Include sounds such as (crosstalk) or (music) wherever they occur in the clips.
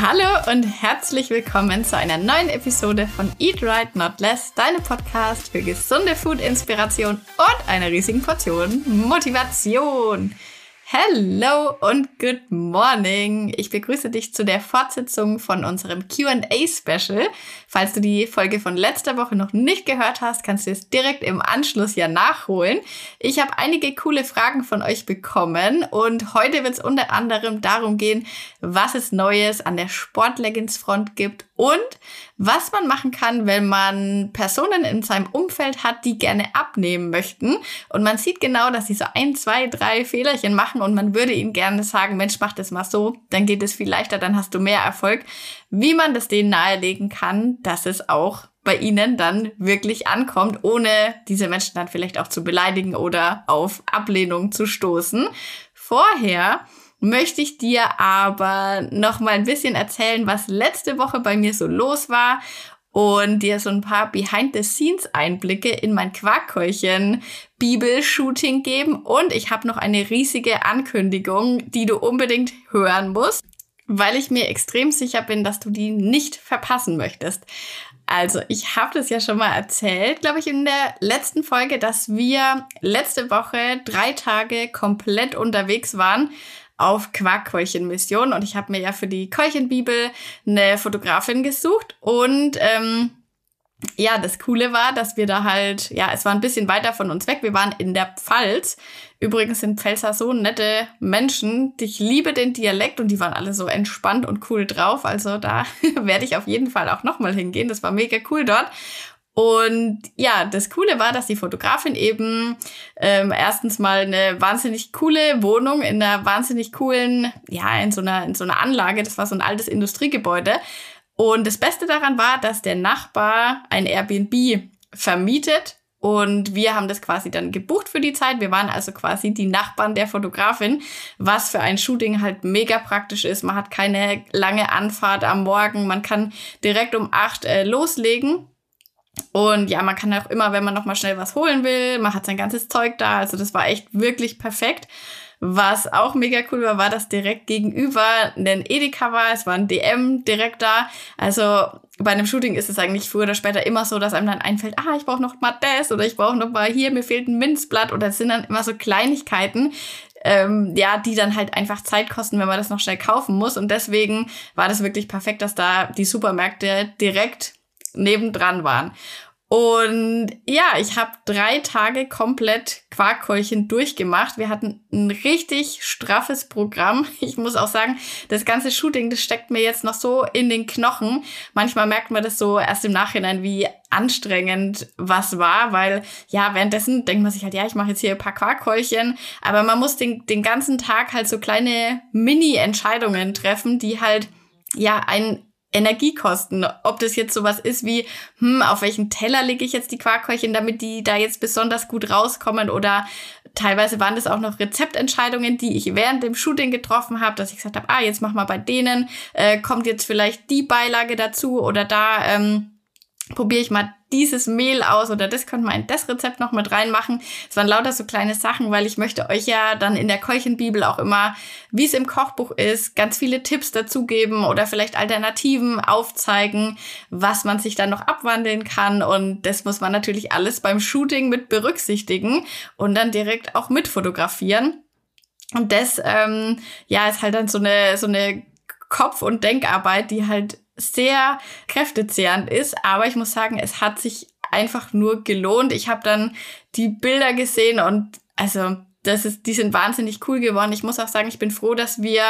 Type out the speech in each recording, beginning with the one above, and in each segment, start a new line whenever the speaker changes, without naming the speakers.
Hallo und herzlich willkommen zu einer neuen Episode von Eat Right Not Less, deinem Podcast für gesunde Food-Inspiration und einer riesigen Portion Motivation. Hello und good morning. Ich begrüße dich zu der Fortsetzung von unserem Q&A-Special. Falls du die Folge von letzter Woche noch nicht gehört hast, kannst du es direkt im Anschluss ja nachholen. Ich habe einige coole Fragen von euch bekommen und heute wird es unter anderem darum gehen, was es Neues an der Sportleggings-Front gibt und was man machen kann, wenn man Personen in seinem Umfeld hat, die gerne abnehmen möchten. Und man sieht genau, dass sie so ein, zwei, drei Fehlerchen machen und man würde ihnen gerne sagen, Mensch, mach das mal so, dann geht es viel leichter, dann hast du mehr Erfolg. Wie man das denen nahelegen kann, dass es auch bei ihnen dann wirklich ankommt, ohne diese Menschen dann vielleicht auch zu beleidigen oder auf Ablehnung zu stoßen. Vorher möchte ich dir aber noch mal ein bisschen erzählen, was letzte Woche bei mir so los war und dir so ein paar Behind-the-Scenes-Einblicke in mein Quarkkeulchen Bibel-Shooting geben. Und ich habe noch eine riesige Ankündigung, die du unbedingt hören musst, weil ich mir extrem sicher bin, dass du die nicht verpassen möchtest. Also, ich habe das ja schon mal erzählt, glaube ich, in der letzten Folge, dass wir letzte Woche drei Tage komplett unterwegs waren auf Quarkkeulchen-Mission und ich habe mir ja für die Keulchenbibel eine Fotografin gesucht und ähm, ja, das Coole war, dass wir da halt, ja, es war ein bisschen weiter von uns weg. Wir waren in der Pfalz. Übrigens sind Pfälzer so nette Menschen. Ich liebe den Dialekt und die waren alle so entspannt und cool drauf. Also da (laughs) werde ich auf jeden Fall auch nochmal hingehen. Das war mega cool dort. Und ja, das Coole war, dass die Fotografin eben ähm, erstens mal eine wahnsinnig coole Wohnung in einer wahnsinnig coolen, ja, in so einer, in so einer Anlage, das war so ein altes Industriegebäude. Und das Beste daran war, dass der Nachbar ein Airbnb vermietet und wir haben das quasi dann gebucht für die Zeit. Wir waren also quasi die Nachbarn der Fotografin, was für ein Shooting halt mega praktisch ist. Man hat keine lange Anfahrt am Morgen. Man kann direkt um acht äh, loslegen und ja, man kann auch immer, wenn man noch mal schnell was holen will, man hat sein ganzes Zeug da. Also das war echt wirklich perfekt. Was auch mega cool war, war, dass direkt gegenüber ein Edeka war. Es war ein DM direkt da. Also bei einem Shooting ist es eigentlich früher oder später immer so, dass einem dann einfällt, ah, ich brauche noch mal das oder ich brauche noch mal hier, mir fehlt ein Minzblatt oder es sind dann immer so Kleinigkeiten, ähm, ja, die dann halt einfach Zeit kosten, wenn man das noch schnell kaufen muss. Und deswegen war das wirklich perfekt, dass da die Supermärkte direkt nebendran waren. Und ja, ich habe drei Tage komplett Quarkkeulchen durchgemacht. Wir hatten ein richtig straffes Programm. (laughs) Ich muss auch sagen, das ganze Shooting, das steckt mir jetzt noch so in den Knochen. Manchmal merkt man das so erst im Nachhinein, wie anstrengend was war, weil ja, währenddessen denkt man sich halt, ja, ich mache jetzt hier ein paar Quarkkeulchen, aber man muss den, den ganzen Tag halt so kleine Mini-Entscheidungen treffen, die halt ja ein Energiekosten. Ob das jetzt sowas ist wie, hm, auf welchen Teller lege ich jetzt die Quarkkeulchen, damit die da jetzt besonders gut rauskommen oder teilweise waren das auch noch Rezeptentscheidungen, die ich während dem Shooting getroffen habe, dass ich gesagt habe, ah, jetzt mach mal bei denen, äh, kommt jetzt vielleicht die Beilage dazu oder da ähm, probiere ich mal dieses Mehl aus oder das könnte man in das Rezept noch mit reinmachen. Es waren lauter so kleine Sachen, weil ich möchte euch ja dann in der Keuchenbibel auch immer, wie es im Kochbuch ist, ganz viele Tipps dazugeben oder vielleicht Alternativen aufzeigen, was man sich dann noch abwandeln kann. Und das muss man natürlich alles beim Shooting mit berücksichtigen und dann direkt auch mit fotografieren. Und das, ähm, ja, ist halt dann so eine, so eine Kopf- und Denkarbeit, die halt sehr kräftezehrend ist, aber ich muss sagen, es hat sich einfach nur gelohnt. Ich habe dann die Bilder gesehen und also das ist, die sind wahnsinnig cool geworden. Ich muss auch sagen, ich bin froh, dass wir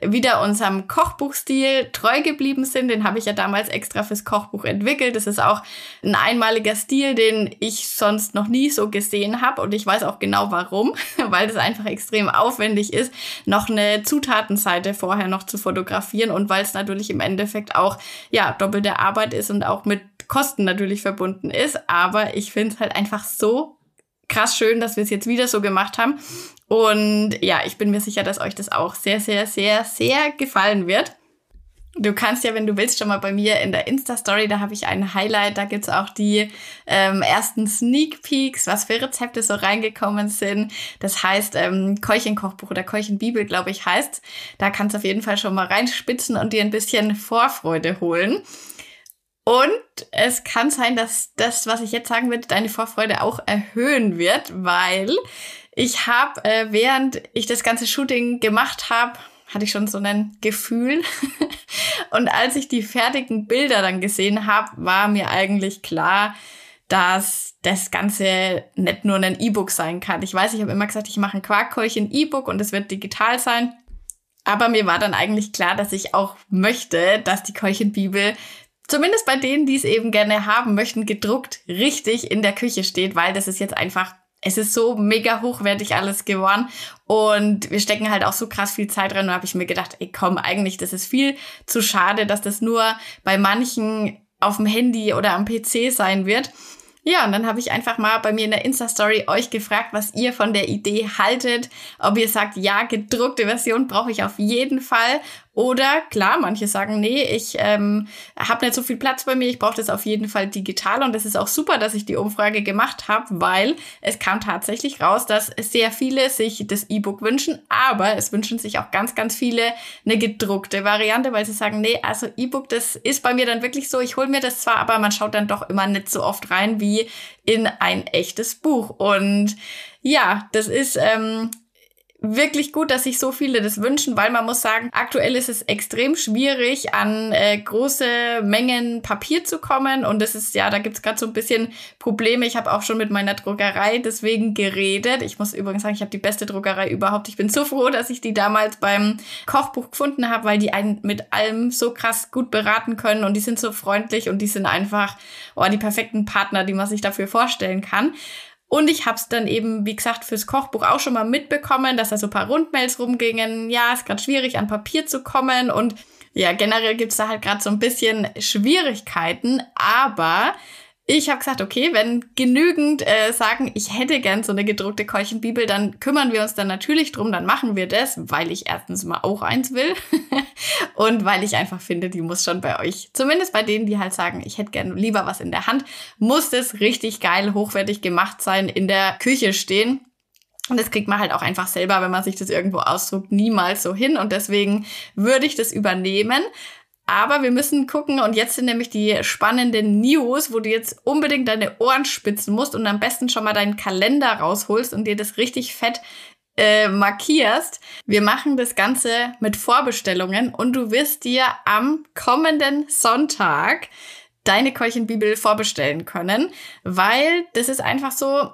wieder unserem Kochbuchstil treu geblieben sind. Den habe ich ja damals extra fürs Kochbuch entwickelt. Das ist auch ein einmaliger Stil, den ich sonst noch nie so gesehen habe. Und ich weiß auch genau warum, (laughs) weil das einfach extrem aufwendig ist, noch eine Zutatenseite vorher noch zu fotografieren und weil es natürlich im Endeffekt auch ja doppelte Arbeit ist und auch mit Kosten natürlich verbunden ist. Aber ich finde es halt einfach so krass schön, dass wir es jetzt wieder so gemacht haben. Und ja, ich bin mir sicher, dass euch das auch sehr, sehr, sehr, sehr gefallen wird. Du kannst ja, wenn du willst, schon mal bei mir in der Insta-Story, da habe ich ein Highlight, da gibt's auch die ähm, ersten Sneak Peeks, was für Rezepte so reingekommen sind. Das heißt, ähm, Keuchenkochbuch oder Keuchenbibel, glaube ich, heißt. Da kannst du auf jeden Fall schon mal reinspitzen und dir ein bisschen Vorfreude holen. Und es kann sein, dass das, was ich jetzt sagen würde, deine Vorfreude auch erhöhen wird, weil ich habe, äh, während ich das ganze Shooting gemacht habe, hatte ich schon so ein Gefühl. (laughs) Und als ich die fertigen Bilder dann gesehen habe, war mir eigentlich klar, dass das Ganze nicht nur ein E-Book sein kann. Ich weiß, ich habe immer gesagt, ich mache ein Quarkkeulchen E-Book und es wird digital sein. Aber mir war dann eigentlich klar, dass ich auch möchte, dass die Keulchenbibel zumindest bei denen, die es eben gerne haben möchten, gedruckt richtig in der Küche steht, weil das ist jetzt einfach es ist so mega hochwertig alles geworden und wir stecken halt auch so krass viel Zeit rein und habe ich mir gedacht, ey komm, eigentlich, das ist viel zu schade, dass das nur bei manchen auf dem Handy oder am PC sein wird. Ja, und dann habe ich einfach mal bei mir in der Insta-Story euch gefragt, was ihr von der Idee haltet. Ob ihr sagt, ja, gedruckte Version brauche ich auf jeden Fall. Oder klar, manche sagen, nee, ich ähm, habe nicht so viel Platz bei mir, ich brauche das auf jeden Fall digital. Und das ist auch super, dass ich die Umfrage gemacht habe, weil es kam tatsächlich raus, dass sehr viele sich das E-Book wünschen, aber es wünschen sich auch ganz, ganz viele eine gedruckte Variante, weil sie sagen, nee, also E-Book, das ist bei mir dann wirklich so, ich hole mir das zwar, aber man schaut dann doch immer nicht so oft rein wie in ein echtes Buch. Und ja, das ist ähm, wirklich gut, dass sich so viele das wünschen, weil man muss sagen, aktuell ist es extrem schwierig, an äh, große Mengen Papier zu kommen. Und das ist ja, da gibt's gerade so ein bisschen Probleme. Ich habe auch schon mit meiner Druckerei deswegen geredet. Ich muss übrigens sagen, ich habe die beste Druckerei überhaupt. Ich bin so froh, dass ich die damals beim Kochbuch gefunden habe, weil die einen mit allem so krass gut beraten können und die sind so freundlich und die sind einfach oh, die perfekten Partner, die man sich dafür vorstellen kann. Und ich habe es dann eben, wie gesagt, fürs Kochbuch auch schon mal mitbekommen, dass da so ein paar Rundmails rumgingen. Ja, ist gerade schwierig, an Papier zu kommen. Und ja, generell gibt's da halt gerade so ein bisschen Schwierigkeiten. Aber ich habe gesagt, okay, wenn genügend äh, sagen, ich hätte gern so eine gedruckte Keuchenbibel, dann kümmern wir uns dann natürlich drum, dann machen wir das, weil ich erstens mal auch eins will (laughs) und weil ich einfach finde, die muss schon bei euch, zumindest bei denen, die halt sagen, ich hätte gern lieber was in der Hand, muss das richtig geil, hochwertig gemacht sein, in der Küche stehen. Und das kriegt man halt auch einfach selber, wenn man sich das irgendwo ausdruckt, niemals so hin. Und deswegen würde ich das übernehmen. Aber wir müssen gucken, und jetzt sind nämlich die spannenden News, wo du jetzt unbedingt deine Ohren spitzen musst und am besten schon mal deinen Kalender rausholst und dir das richtig fett äh, markierst. Wir machen das Ganze mit Vorbestellungen und du wirst dir am kommenden Sonntag deine Keuchenbibel vorbestellen können, weil das ist einfach so,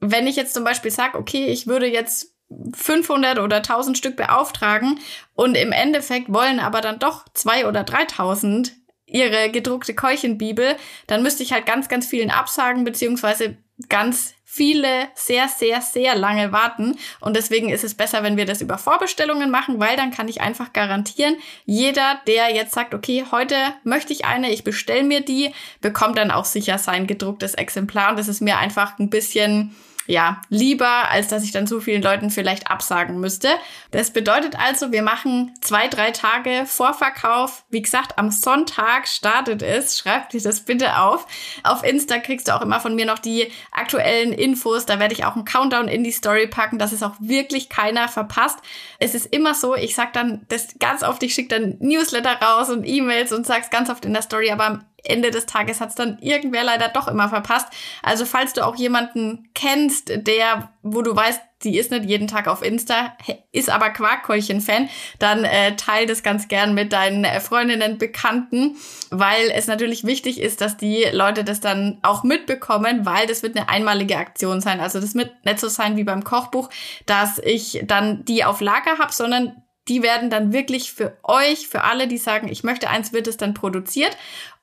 wenn ich jetzt zum Beispiel sage, okay, ich würde jetzt 500 oder 1000 Stück beauftragen und im Endeffekt wollen aber dann doch zwei oder 3000 ihre gedruckte Keuchenbibel, dann müsste ich halt ganz, ganz vielen absagen, beziehungsweise ganz viele sehr, sehr, sehr lange warten. Und deswegen ist es besser, wenn wir das über Vorbestellungen machen, weil dann kann ich einfach garantieren, jeder, der jetzt sagt, okay, heute möchte ich eine, ich bestelle mir die, bekommt dann auch sicher sein gedrucktes Exemplar. Und das ist mir einfach ein bisschen ja, lieber, als dass ich dann so vielen Leuten vielleicht absagen müsste. Das bedeutet also, wir machen zwei, drei Tage Vorverkauf. Wie gesagt, am Sonntag startet es. Schreib dir das bitte auf. Auf Insta kriegst du auch immer von mir noch die aktuellen Infos. Da werde ich auch einen Countdown in die Story packen, dass es auch wirklich keiner verpasst. Es ist immer so, ich sag dann das ganz oft, ich schicke dann Newsletter raus und E-Mails und sag's ganz oft in der Story, aber am Ende des Tages hat es dann irgendwer leider doch immer verpasst. Also falls du auch jemanden kennst, der, wo du weißt, die ist nicht jeden Tag auf Insta, ist aber Quarkkeulchen-Fan, dann äh, teil das ganz gern mit deinen äh, Freundinnen, Bekannten, weil es natürlich wichtig ist, dass die Leute das dann auch mitbekommen, weil das wird eine einmalige Aktion sein. Also das wird nicht so sein wie beim Kochbuch, dass ich dann die auf Lager habe, sondern die werden dann wirklich für euch, für alle, die sagen, ich möchte eins, wird es dann produziert.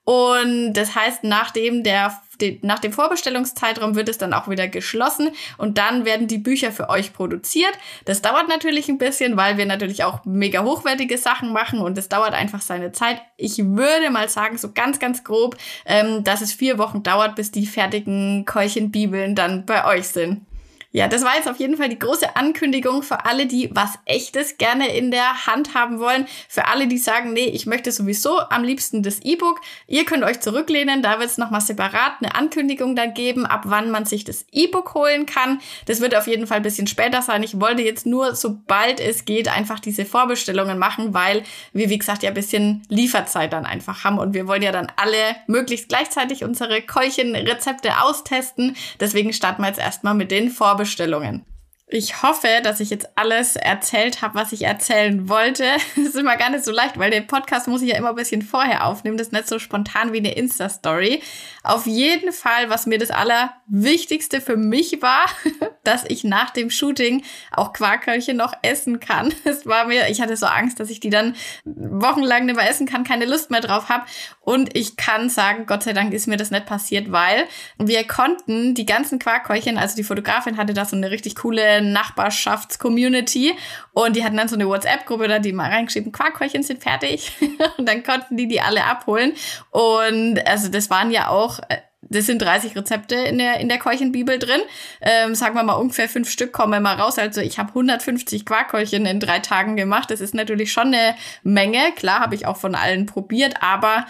Und das heißt, nachdem der, nach dem Vorbestellungszeitraum wird es dann auch wieder geschlossen und dann werden die Bücher für euch produziert. Das dauert natürlich ein bisschen, weil wir natürlich auch mega hochwertige Sachen machen und es dauert einfach seine Zeit. Ich würde mal sagen, so ganz, ganz grob, ähm, dass es vier Wochen dauert, bis die fertigen Keuchenbibeln dann bei euch sind. Ja, das war jetzt auf jeden Fall die große Ankündigung für alle, die was Echtes gerne in der Hand haben wollen. Für alle, die sagen, nee, ich möchte sowieso am liebsten das E-Book. Ihr könnt euch zurücklehnen. Da wird es nochmal separat eine Ankündigung da geben, ab wann man sich das E-Book holen kann. Das wird auf jeden Fall ein bisschen später sein. Ich wollte jetzt nur, sobald es geht, einfach diese Vorbestellungen machen, weil wir, wie gesagt, ja ein bisschen Lieferzeit dann einfach haben. Und wir wollen ja dann alle möglichst gleichzeitig unsere Keulchen-Rezepte austesten. Deswegen starten wir jetzt erstmal mit den Vorbestellungen. Vorbestellungen. Ich hoffe, dass ich jetzt alles erzählt habe, was ich erzählen wollte. (laughs) Das ist immer gar nicht so leicht, weil den Podcast muss ich ja immer ein bisschen vorher aufnehmen. Das ist nicht so spontan wie eine Insta-Story. Auf jeden Fall, was mir das Allerwichtigste für mich war, (laughs) dass ich nach dem Shooting auch Quarkköche noch essen kann. (laughs) Es war mir, ich hatte so Angst, dass ich die dann wochenlang nicht mehr essen kann, keine Lust mehr drauf habe. Und ich kann sagen, Gott sei Dank ist mir das nicht passiert, weil wir konnten die ganzen Quarkkäulchen, also die Fotografin hatte da so eine richtig coole Nachbarschaftscommunity und die hatten dann so eine WhatsApp-Gruppe, da die mal reingeschrieben, Quarkkäulchen sind fertig (laughs) und dann konnten die die alle abholen und also das waren ja auch äh, das sind 30 Rezepte in der, in der Keuchenbibel drin. Ähm, sagen wir mal ungefähr fünf Stück kommen mal raus. Also ich habe 150 Quarkkeulchen in drei Tagen gemacht. Das ist natürlich schon eine Menge. Klar habe ich auch von allen probiert, aber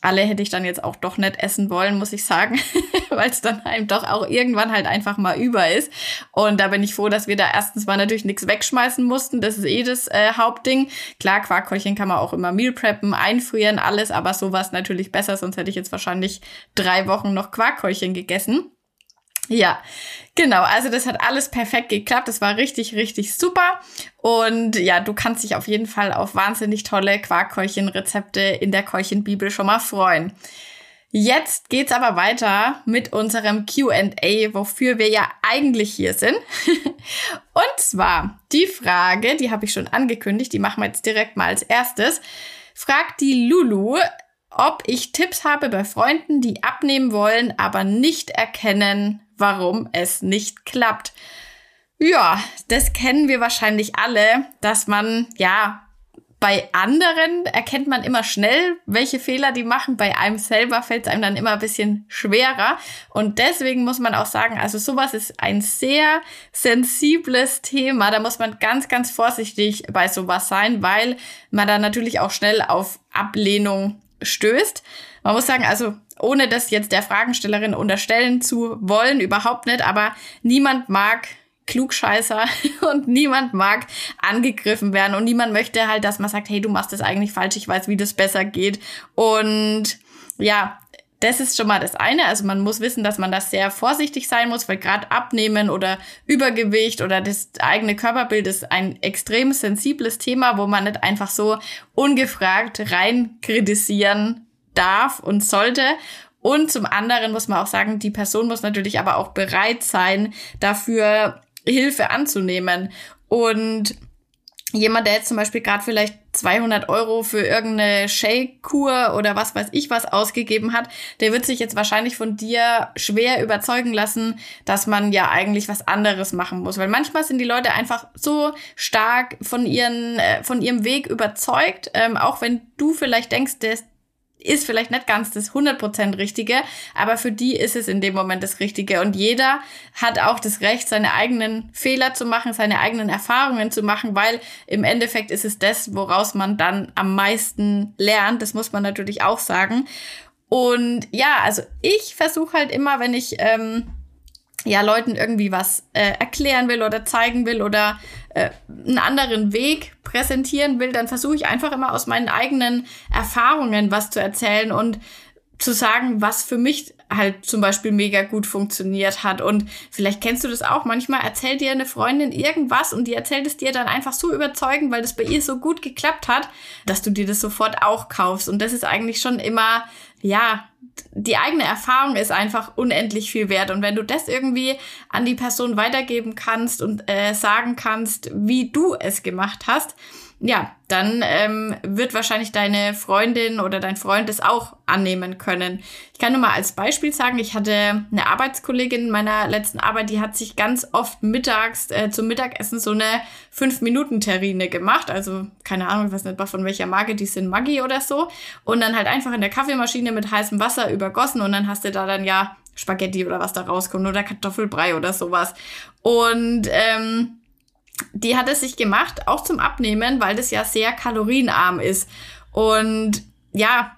alle hätte ich dann jetzt auch doch nicht essen wollen, muss ich sagen, (laughs) weil es dann einem doch auch irgendwann halt einfach mal über ist. Und da bin ich froh, dass wir da erstens mal natürlich nichts wegschmeißen mussten. Das ist eh das äh, Hauptding. Klar, Quarkkäulchen kann man auch immer Meal preppen, einfrieren, alles, aber sowas natürlich besser, sonst hätte ich jetzt wahrscheinlich drei Wochen noch Quarkkäulchen gegessen. Ja, genau. Also das hat alles perfekt geklappt. Das war richtig, richtig super. Und ja, du kannst dich auf jeden Fall auf wahnsinnig tolle Quarkkäulchen-Rezepte in der Keuchenbibel schon mal freuen. Jetzt geht's aber weiter mit unserem Q&A, wofür wir ja eigentlich hier sind. (laughs) Und zwar die Frage, die habe ich schon angekündigt, die machen wir jetzt direkt mal als erstes. Fragt die Lulu, ob ich Tipps habe bei Freunden, die abnehmen wollen, aber nicht erkennen, warum es nicht klappt. Ja, das kennen wir wahrscheinlich alle, dass man, ja, bei anderen erkennt man immer schnell, welche Fehler die machen. Bei einem selber fällt es einem dann immer ein bisschen schwerer. Und deswegen muss man auch sagen, also sowas ist ein sehr sensibles Thema. Da muss man ganz, ganz vorsichtig bei sowas sein, weil man da natürlich auch schnell auf Ablehnung stößt. Man muss sagen, also ohne das jetzt der Fragenstellerin unterstellen zu wollen, überhaupt nicht, aber niemand mag Klugscheißer (laughs) und niemand mag angegriffen werden und niemand möchte halt, dass man sagt, hey, du machst das eigentlich falsch, ich weiß, wie das besser geht. Und ja, das ist schon mal das eine. Also man muss wissen, dass man das sehr vorsichtig sein muss, weil gerade Abnehmen oder Übergewicht oder das eigene Körperbild ist ein extrem sensibles Thema, wo man nicht einfach so ungefragt rein kritisieren darf und sollte. Und zum anderen muss man auch sagen, die Person muss natürlich aber auch bereit sein, dafür Hilfe anzunehmen. Und jemand, der jetzt zum Beispiel gerade vielleicht 200 Euro für irgendeine Shake-Kur oder was weiß ich was ausgegeben hat, der wird sich jetzt wahrscheinlich von dir schwer überzeugen lassen, dass man ja eigentlich was anderes machen muss. Weil manchmal sind die Leute einfach so stark von, ihren, äh, von ihrem Weg überzeugt, ähm, auch wenn du vielleicht denkst, der, ist vielleicht nicht ganz das 100% Richtige, aber für die ist es in dem Moment das Richtige. Und jeder hat auch das Recht, seine eigenen Fehler zu machen, seine eigenen Erfahrungen zu machen, weil im Endeffekt ist es das, woraus man dann am meisten lernt. Das muss man natürlich auch sagen. Und ja, also ich versuche halt immer, wenn ich ähm, ja Leuten irgendwie was äh, erklären will oder zeigen will oder äh, einen anderen Weg präsentieren will, dann versuche ich einfach immer aus meinen eigenen Erfahrungen was zu erzählen und zu sagen, was für mich halt zum Beispiel mega gut funktioniert hat. Und vielleicht kennst du das auch. Manchmal erzählt dir eine Freundin irgendwas und die erzählt es dir dann einfach so überzeugend, weil das bei ihr so gut geklappt hat, dass du dir das sofort auch kaufst. Und das ist eigentlich schon immer, ja, die eigene Erfahrung ist einfach unendlich viel wert. Und wenn du das irgendwie an die Person weitergeben kannst und äh, sagen kannst, wie du es gemacht hast, ja, dann ähm, wird wahrscheinlich deine Freundin oder dein Freund es auch annehmen können. Ich kann nur mal als Beispiel sagen, ich hatte eine Arbeitskollegin in meiner letzten Arbeit, die hat sich ganz oft mittags äh, zum Mittagessen so eine 5-Minuten-Terrine gemacht. Also keine Ahnung, ich weiß nicht mal von welcher Marke die sind, Maggi oder so. Und dann halt einfach in der Kaffeemaschine mit heißem Wasser übergossen und dann hast du da dann ja Spaghetti oder was da rauskommt oder Kartoffelbrei oder sowas. Und ähm, die hat es sich gemacht, auch zum Abnehmen, weil das ja sehr kalorienarm ist. Und ja,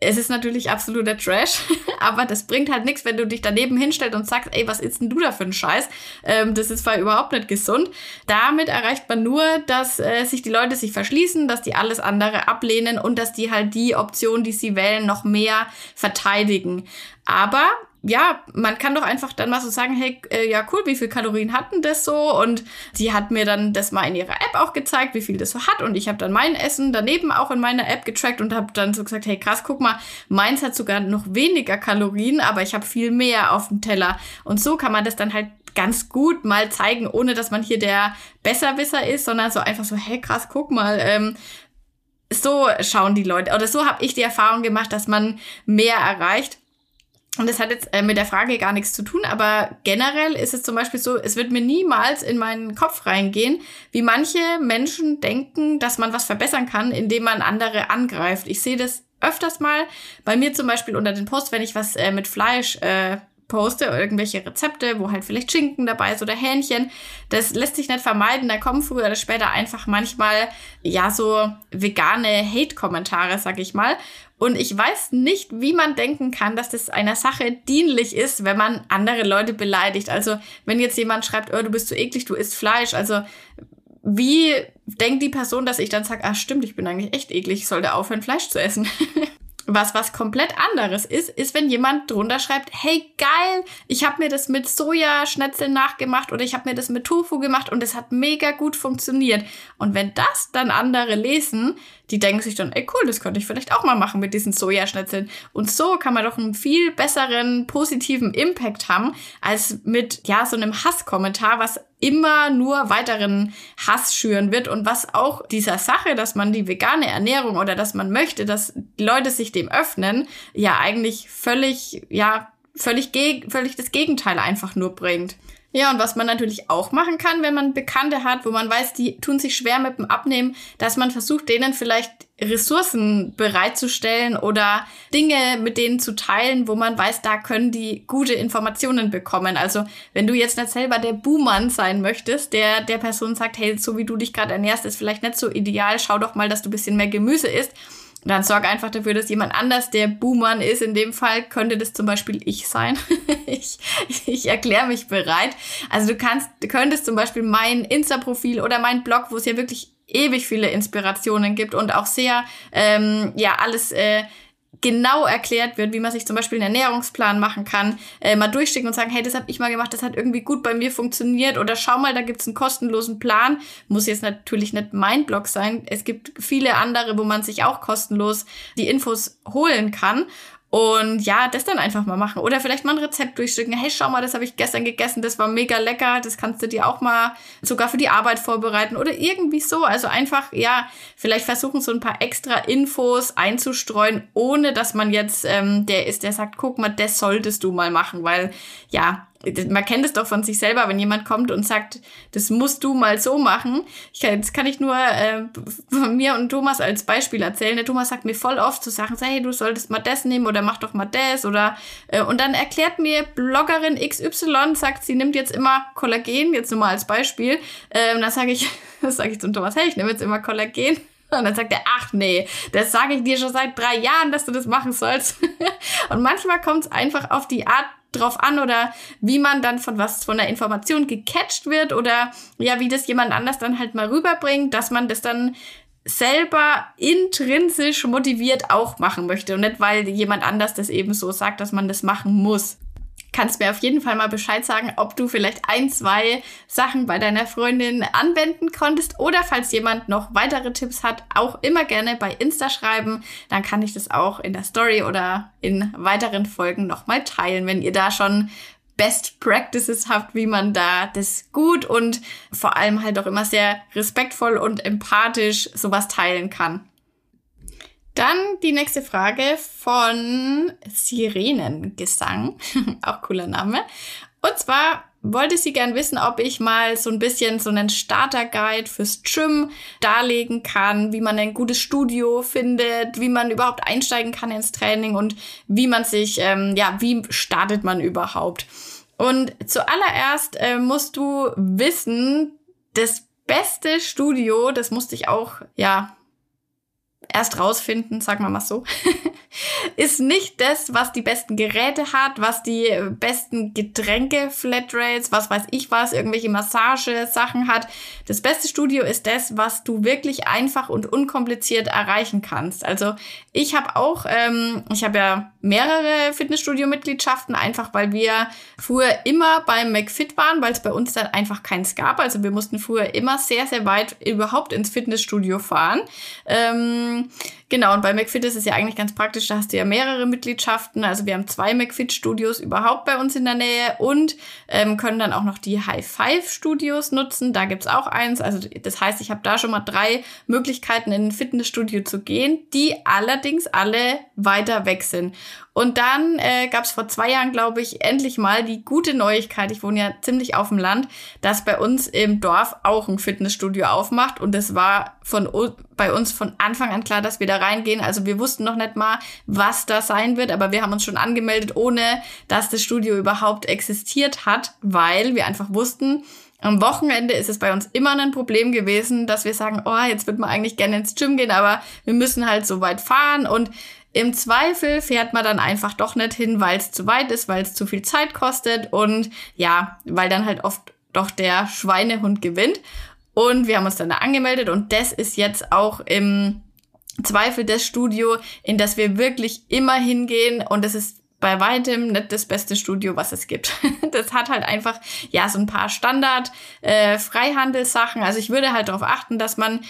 es ist natürlich absoluter Trash, (laughs) aber das bringt halt nichts, wenn du dich daneben hinstellst und sagst, ey, was isst denn du da für ein Scheiß? Ähm, das ist zwar überhaupt nicht gesund. Damit erreicht man nur, dass äh, sich die Leute sich verschließen, dass die alles andere ablehnen und dass die halt die Option, die sie wählen, noch mehr verteidigen. Aber ja, man kann doch einfach dann mal so sagen, hey, äh, ja cool, wie viel Kalorien hatten das so? Und sie hat mir dann das mal in ihrer App auch gezeigt, wie viel das so hat. Und ich habe dann mein Essen daneben auch in meiner App getrackt und habe dann so gesagt, hey krass, guck mal, meins hat sogar noch weniger Kalorien, aber ich habe viel mehr auf dem Teller. Und so kann man das dann halt ganz gut mal zeigen, ohne dass man hier der Besserwisser ist, sondern so einfach so, hey krass, guck mal, ähm, so schauen die Leute, oder so habe ich die Erfahrung gemacht, dass man mehr erreicht und das hat jetzt äh, mit der Frage gar nichts zu tun, aber generell ist es zum Beispiel so, es wird mir niemals in meinen Kopf reingehen, wie manche Menschen denken, dass man was verbessern kann, indem man andere angreift. Ich sehe das öfters mal bei mir zum Beispiel unter den Post, wenn ich was äh, mit Fleisch äh, poste, irgendwelche Rezepte, wo halt vielleicht Schinken dabei ist oder Hähnchen. Das lässt sich nicht vermeiden. Da kommen früher oder später einfach manchmal, ja, so vegane Hate-Kommentare, sag ich mal. Und ich weiß nicht, wie man denken kann, dass das einer Sache dienlich ist, wenn man andere Leute beleidigt. Also, wenn jetzt jemand schreibt, oh, du bist so eklig, du isst Fleisch. Also, wie denkt die Person, dass ich dann sage, ah, stimmt, ich bin eigentlich echt eklig, ich sollte aufhören, Fleisch zu essen? (laughs) Was was komplett anderes ist, ist, wenn jemand drunter schreibt, hey geil, ich habe mir das mit Sojaschnetzeln nachgemacht oder ich habe mir das mit Tofu gemacht und es hat mega gut funktioniert. Und wenn das dann andere lesen, die denken sich dann, ey cool, das könnte ich vielleicht auch mal machen mit diesen Sojaschnitzeln. Und so kann man doch einen viel besseren positiven Impact haben, als mit, ja, so einem Hasskommentar, was immer nur weiteren Hass schüren wird und was auch dieser Sache, dass man die vegane Ernährung oder dass man möchte, dass Leute sich dem öffnen, ja eigentlich völlig, ja, völlig, völlig das Gegenteil einfach nur bringt. Ja, und was man natürlich auch machen kann, wenn man Bekannte hat, wo man weiß, die tun sich schwer mit dem Abnehmen, dass man versucht, denen vielleicht Ressourcen bereitzustellen oder Dinge mit denen zu teilen, wo man weiß, da können die gute Informationen bekommen. Also wenn du jetzt nicht selber der Buhmann sein möchtest, der der Person sagt, hey, so wie du dich gerade ernährst, ist vielleicht nicht so ideal, schau doch mal, dass du bisschen mehr Gemüse isst dann sorg einfach dafür, dass jemand anders der Buhmann ist. In dem Fall könnte das zum Beispiel ich sein. (laughs) ich ich erkläre mich bereit. Also du kannst, du könntest zum Beispiel mein Insta-Profil oder mein Blog, wo es ja wirklich ewig viele Inspirationen gibt und auch sehr, ähm, ja, alles äh, genau erklärt wird, wie man sich zum Beispiel einen Ernährungsplan machen kann, äh, mal durchschicken und sagen, hey, das habe ich mal gemacht, das hat irgendwie gut bei mir funktioniert oder schau mal, da gibt's einen kostenlosen Plan. Muss jetzt natürlich nicht mein Blog sein. Es gibt viele andere, wo man sich auch kostenlos die Infos holen kann. Und ja, das dann einfach mal machen. Oder vielleicht mal ein Rezept durchschicken. Hey, schau mal, das habe ich gestern gegessen, das war mega lecker. Das kannst du dir auch mal sogar für die Arbeit vorbereiten. Oder irgendwie so. Also einfach, ja, vielleicht versuchen, so ein paar extra Infos einzustreuen, ohne dass man jetzt ähm, der ist, der sagt, guck mal, das solltest du mal machen. Weil, ja, man kennt es doch von sich selber, wenn jemand kommt und sagt, das musst du mal so machen. Ich kann, jetzt kann ich nur äh, von mir und Thomas als Beispiel erzählen. Der Thomas sagt mir voll oft zu so Sachen, hey, du solltest mal das nehmen oder mach doch mal das oder äh, und dann erklärt mir Bloggerin XY, sagt, sie nimmt jetzt immer Kollagen, jetzt nur mal als Beispiel. Ähm, dann sage ich, (laughs) sage ich zum Thomas, hey, ich nehme jetzt immer Kollagen. (laughs) Und dann sagt er, ach nee, das sage ich dir schon seit drei Jahren, dass du das machen sollst. (laughs) und manchmal kommt es einfach auf die Art drauf an oder wie man dann von was von der Information gecatcht wird oder ja, wie das jemand anders dann halt mal rüberbringt, dass man das dann selber intrinsisch motiviert auch machen möchte und nicht weil jemand anders das eben so sagt, dass man das machen muss kannst mir auf jeden Fall mal Bescheid sagen, ob du vielleicht ein, zwei Sachen bei deiner Freundin anwenden konntest oder falls jemand noch weitere Tipps hat, auch immer gerne bei Insta schreiben. Dann kann ich das auch in der Story oder in weiteren Folgen nochmal teilen, wenn ihr da schon Best Practices habt, wie man da das gut und vor allem halt auch immer sehr respektvoll und empathisch sowas teilen kann. Dann die nächste Frage von Sirenengesang, (laughs) auch cooler Name. Und zwar wollte sie gern wissen, ob ich mal so ein bisschen so einen Starter-Guide fürs Gym darlegen kann, wie man ein gutes Studio findet, wie man überhaupt einsteigen kann ins Training und wie man sich, ähm, ja, wie startet man überhaupt. Und zuallererst äh, musst du wissen, das beste Studio, das musste ich auch, ja, erst rausfinden, sagen wir mal so, (laughs) ist nicht das, was die besten Geräte hat, was die besten Getränke, Flatrates, was weiß ich was, irgendwelche Massage-Sachen hat. Das beste Studio ist das, was du wirklich einfach und unkompliziert erreichen kannst. Also ich habe auch, ähm, ich habe ja mehrere Fitnessstudio-Mitgliedschaften, einfach weil wir früher immer beim McFit waren, weil es bei uns dann einfach keins gab. Also wir mussten früher immer sehr, sehr weit überhaupt ins Fitnessstudio fahren. Ähm, genau, und bei McFit ist es ja eigentlich ganz praktisch, da hast du ja mehrere Mitgliedschaften. Also wir haben zwei McFit-Studios überhaupt bei uns in der Nähe und ähm, können dann auch noch die High-Five-Studios nutzen. Da gibt's auch eins. Also das heißt, ich habe da schon mal drei Möglichkeiten, in ein Fitnessstudio zu gehen, die allerdings alle weiter weg sind. Und dann äh, gab es vor zwei Jahren, glaube ich, endlich mal die gute Neuigkeit, ich wohne ja ziemlich auf dem Land, dass bei uns im Dorf auch ein Fitnessstudio aufmacht. Und es war von bei uns von Anfang an klar, dass wir da reingehen. Also wir wussten noch nicht mal, was da sein wird, aber wir haben uns schon angemeldet, ohne dass das Studio überhaupt existiert hat, weil wir einfach wussten, am Wochenende ist es bei uns immer ein Problem gewesen, dass wir sagen, oh, jetzt wird man eigentlich gerne ins Gym gehen, aber wir müssen halt so weit fahren und im Zweifel fährt man dann einfach doch nicht hin, weil es zu weit ist, weil es zu viel Zeit kostet und ja, weil dann halt oft doch der Schweinehund gewinnt. Und wir haben uns dann da angemeldet und das ist jetzt auch im Zweifel das Studio, in das wir wirklich immer hingehen und es ist bei weitem nicht das beste Studio, was es gibt. (laughs) Das hat halt einfach, ja, so ein paar Standard äh, Freihandelssachen. Also ich würde halt darauf achten, dass man